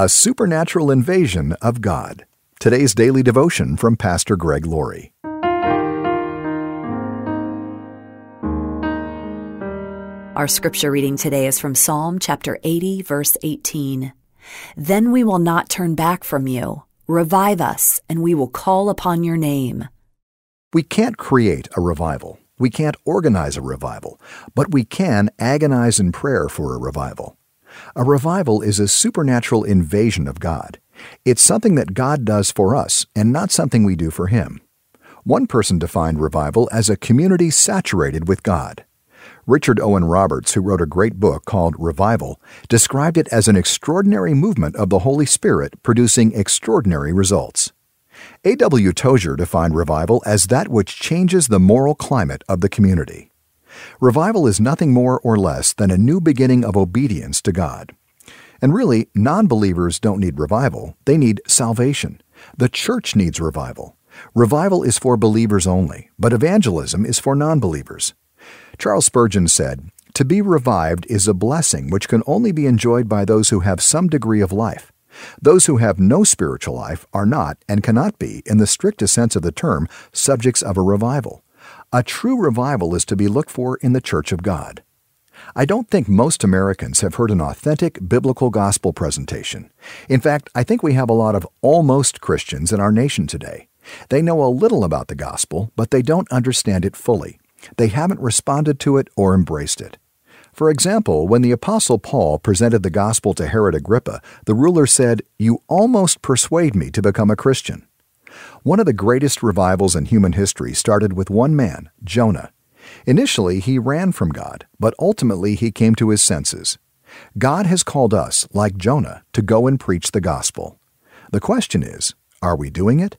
A supernatural invasion of God. Today's daily devotion from Pastor Greg Laurie. Our scripture reading today is from Psalm chapter 80, verse 18. Then we will not turn back from you. Revive us, and we will call upon your name. We can't create a revival. We can't organize a revival, but we can agonize in prayer for a revival. A revival is a supernatural invasion of God. It's something that God does for us and not something we do for Him. One person defined revival as a community saturated with God. Richard Owen Roberts, who wrote a great book called Revival, described it as an extraordinary movement of the Holy Spirit producing extraordinary results. A.W. Tozer defined revival as that which changes the moral climate of the community. Revival is nothing more or less than a new beginning of obedience to God. And really, non believers don't need revival, they need salvation. The church needs revival. Revival is for believers only, but evangelism is for non believers. Charles Spurgeon said, To be revived is a blessing which can only be enjoyed by those who have some degree of life. Those who have no spiritual life are not, and cannot be, in the strictest sense of the term, subjects of a revival. A true revival is to be looked for in the Church of God. I don't think most Americans have heard an authentic biblical gospel presentation. In fact, I think we have a lot of almost Christians in our nation today. They know a little about the gospel, but they don't understand it fully. They haven't responded to it or embraced it. For example, when the Apostle Paul presented the gospel to Herod Agrippa, the ruler said, You almost persuade me to become a Christian. One of the greatest revivals in human history started with one man, Jonah. Initially, he ran from God, but ultimately he came to his senses. God has called us, like Jonah, to go and preach the gospel. The question is, are we doing it?